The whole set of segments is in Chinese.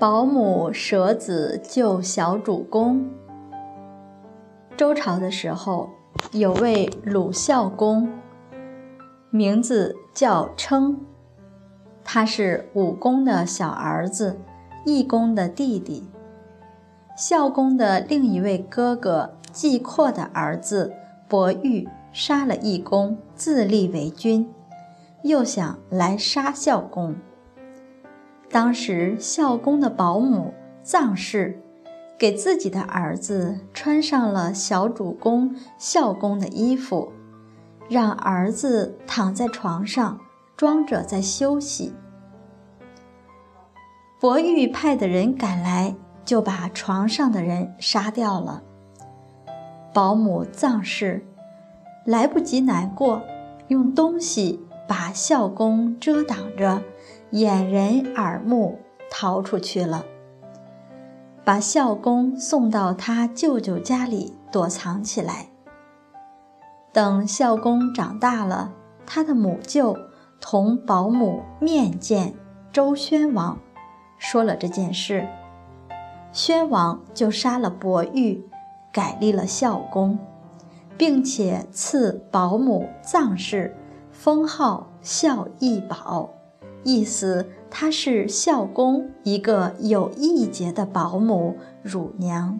保姆舍子救小主公。周朝的时候，有位鲁孝公，名字叫称，他是武公的小儿子，义公的弟弟。孝公的另一位哥哥季括的儿子伯玉杀了义公，自立为君，又想来杀孝公。当时孝公的保姆臧氏给自己的儿子穿上了小主公孝公的衣服，让儿子躺在床上，装着在休息。伯玉派的人赶来，就把床上的人杀掉了。保姆臧氏来不及难过，用东西把孝公遮挡着。掩人耳目，逃出去了。把孝公送到他舅舅家里躲藏起来。等孝公长大了，他的母舅同保姆面见周宣王，说了这件事，宣王就杀了伯玉，改立了孝公，并且赐保姆臧氏封号孝义保。意思，她是孝公一个有义节的保姆乳娘。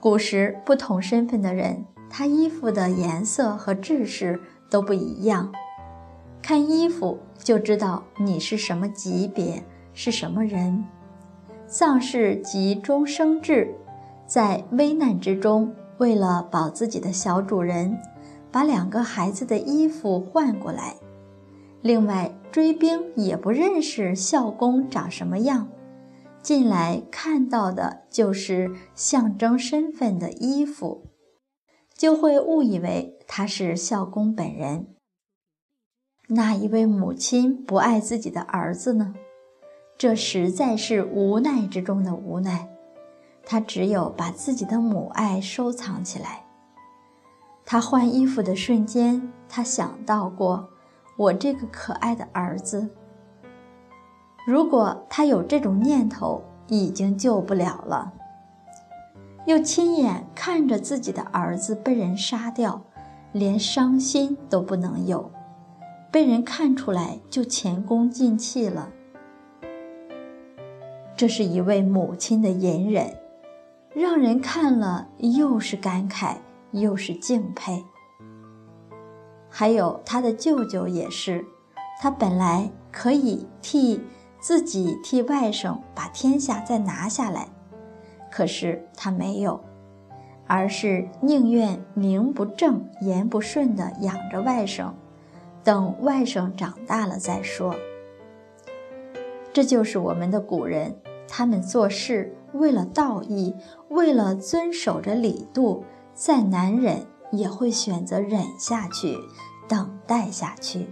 古时不同身份的人，他衣服的颜色和制式都不一样，看衣服就知道你是什么级别，是什么人。丧事及终生制，在危难之中，为了保自己的小主人。把两个孩子的衣服换过来。另外，追兵也不认识孝公长什么样，进来看到的就是象征身份的衣服，就会误以为他是孝公本人。哪一位母亲不爱自己的儿子呢？这实在是无奈之中的无奈。他只有把自己的母爱收藏起来。他换衣服的瞬间，他想到过我这个可爱的儿子。如果他有这种念头，已经救不了了。又亲眼看着自己的儿子被人杀掉，连伤心都不能有，被人看出来就前功尽弃了。这是一位母亲的隐忍，让人看了又是感慨。又是敬佩，还有他的舅舅也是，他本来可以替自己替外甥把天下再拿下来，可是他没有，而是宁愿名不正言不顺的养着外甥，等外甥长大了再说。这就是我们的古人，他们做事为了道义，为了遵守着礼度。再难忍，也会选择忍下去，等待下去。